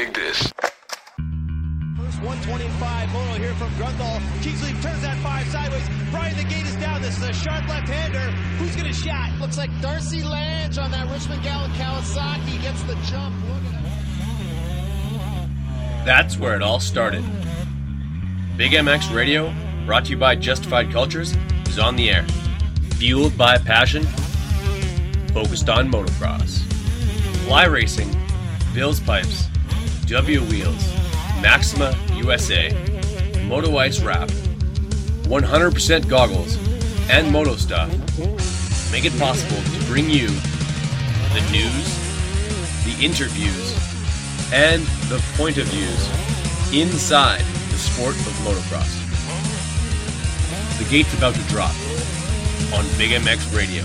Dig this. First 125, Moto here from Grundle. Kingsley turns that five sideways. Brian, the gate is down. This is a sharp left-hander. Who's going to shot? Looks like Darcy Lange on that Richmond Gallant Kawasaki gets the jump. That's where it all started. Big MX Radio, brought to you by Justified Cultures, is on the air. Fueled by passion, focused on motocross. Fly Racing, Bill's Pipes, W Wheels, Maxima USA, Moto Ice Wrap, 100% goggles, and Moto Stuff make it possible to bring you the news, the interviews, and the point of views inside the sport of motocross. The gate's about to drop on Big MX Radio.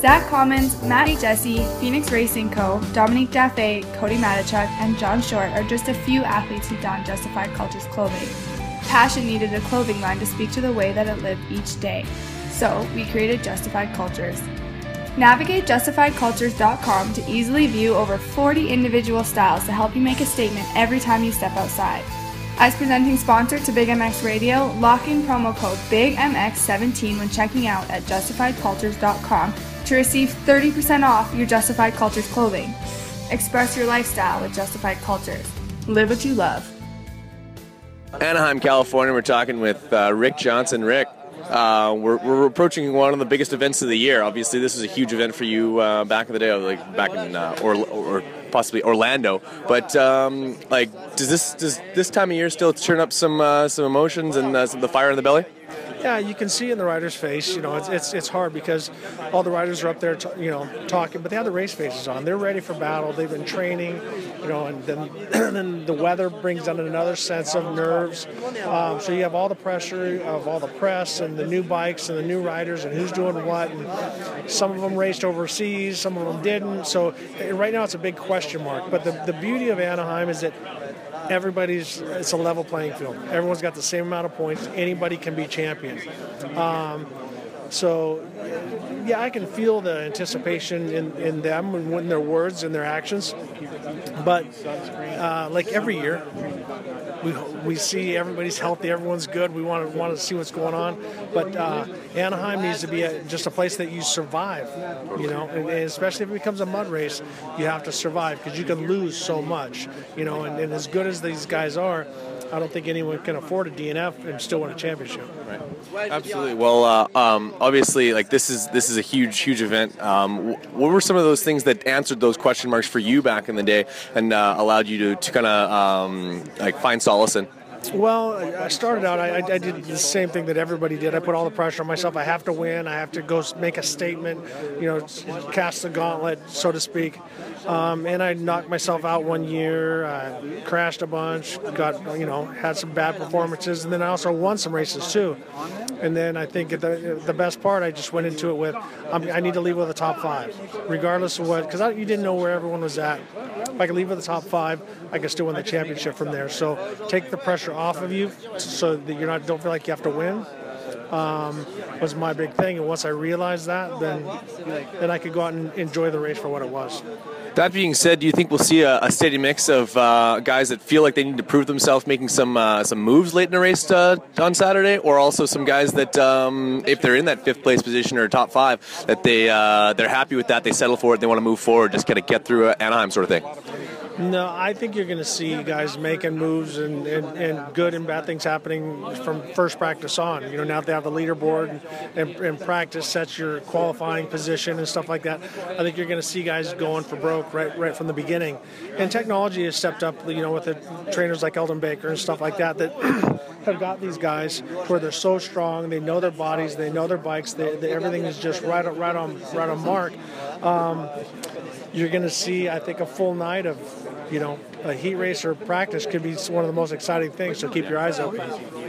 Zach Commons, Matty Jesse, Phoenix Racing Co., Dominique Jaffe, Cody Matechuk, and John Short are just a few athletes who don Justified Cultures clothing. Passion needed a clothing line to speak to the way that it lived each day, so we created Justified Cultures. Navigate justifiedcultures.com to easily view over 40 individual styles to help you make a statement every time you step outside. As presenting sponsor to Big MX Radio, lock in promo code BIGMX17 when checking out at justifiedcultures.com to receive 30% off your Justified Cultures clothing. Express your lifestyle with Justified Cultures. Live what you love. Anaheim, California. We're talking with uh, Rick Johnson. Rick, uh, we're, we're approaching one of the biggest events of the year. Obviously, this is a huge event for you uh, back in the day, like back in uh, or, or possibly Orlando. But um, like, does this does this time of year still turn up some uh, some emotions and uh, some, the fire in the belly? Yeah, you can see in the rider's face. You know, it's it's, it's hard because all the riders are up there, t- you know, talking, but they have the race faces on. They're ready for battle. They've been training, you know, and then then the weather brings down another sense of nerves. Um, so you have all the pressure of all the press and the new bikes and the new riders and who's doing what. And some of them raced overseas, some of them didn't. So eh, right now it's a big question mark. But the the beauty of Anaheim is that everybody's it's a level playing field. Everyone's got the same amount of points. Anybody can be champion. Um, so, yeah, I can feel the anticipation in, in them and in their words and their actions. But uh, like every year, we, we see everybody's healthy, everyone's good. We want to want to see what's going on. But uh, Anaheim needs to be a, just a place that you survive. You know, and, and especially if it becomes a mud race, you have to survive because you can lose so much. You know, and, and as good as these guys are. I don't think anyone can afford a DNF and still win a championship. Right. Absolutely. Well, uh, um, obviously, like this is this is a huge, huge event. Um, what were some of those things that answered those question marks for you back in the day and uh, allowed you to, to kind of um, like find solace in? Well, I started out. I, I, did the same thing that everybody did. I put all the pressure on myself. I have to win. I have to go make a statement. You know, cast the gauntlet, so to speak. Um, and I knocked myself out one year. I crashed a bunch. Got you know had some bad performances, and then I also won some races too. And then I think the the best part, I just went into it with i need to leave with a top five, regardless of what, because you didn't know where everyone was at. If I can leave with the top five, I can still win the championship from there. So take the pressure off of you, so that you're not don't feel like you have to win. Um, was my big thing, and once I realized that, then then I could go out and enjoy the race for what it was. That being said, do you think we'll see a, a steady mix of uh, guys that feel like they need to prove themselves, making some uh, some moves late in the race uh, on Saturday, or also some guys that, um, if they're in that fifth place position or top five, that they uh, they're happy with that, they settle for it, they want to move forward, just kind of get through Anaheim sort of thing? No, I think you're going to see guys making moves and, and, and, good and bad things happening from first practice on. You know, now they have the leaderboard and, and, and, practice sets your qualifying position and stuff like that. I think you're going to see guys going for broke right right from the beginning. And technology has stepped up, you know, with the trainers like Aldon Baker and stuff like that that have got these guys where they're so strong, they know their bodies, they know their bikes, they, they, everything is just right on, right on, right on mark. Um, you're going to see, I think, a full night of, you know, a heat race or practice could be one of the most exciting things. So keep your eyes open.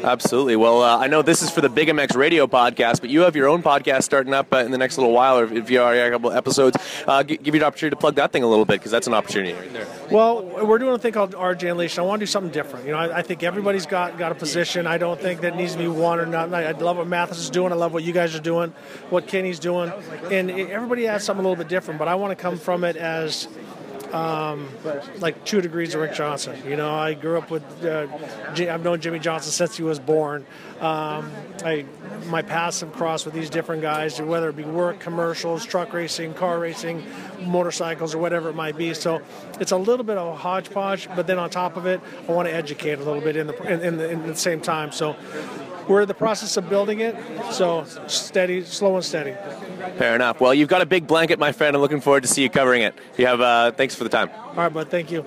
Absolutely. Well, uh, I know this is for the Big MX Radio podcast, but you have your own podcast starting up uh, in the next little while, or if you are a couple episodes, uh, give you the opportunity to plug that thing a little bit because that's an opportunity right there. Well, we're doing a thing called RJ Unleashed. I want to do something different. You know, I, I, think everybody's got got a position. I don't think that needs to be one or not. I love what Matthes is doing. I love what you guys are doing, what Kenny's doing, and everybody has something a little bit different. But I want to come from it as um, like two degrees of Rick Johnson. You know, I grew up with, uh, I've known Jimmie Johnson since he was born. Um, I, my paths have crossed with these different guys, whether it be work, commercials, truck racing, car racing, motorcycles, or whatever it might be. So it's a little bit of a hodgepodge, but then on top of it, I want to educate a little bit in the, in, in the, in the same time. So we're in the process of building it. So steady, slow and steady. Fair enough. Well, you've got a big blanket, my friend. I'm looking forward to see you covering it. You have. Uh, thanks for the time. All right, bud. Thank you.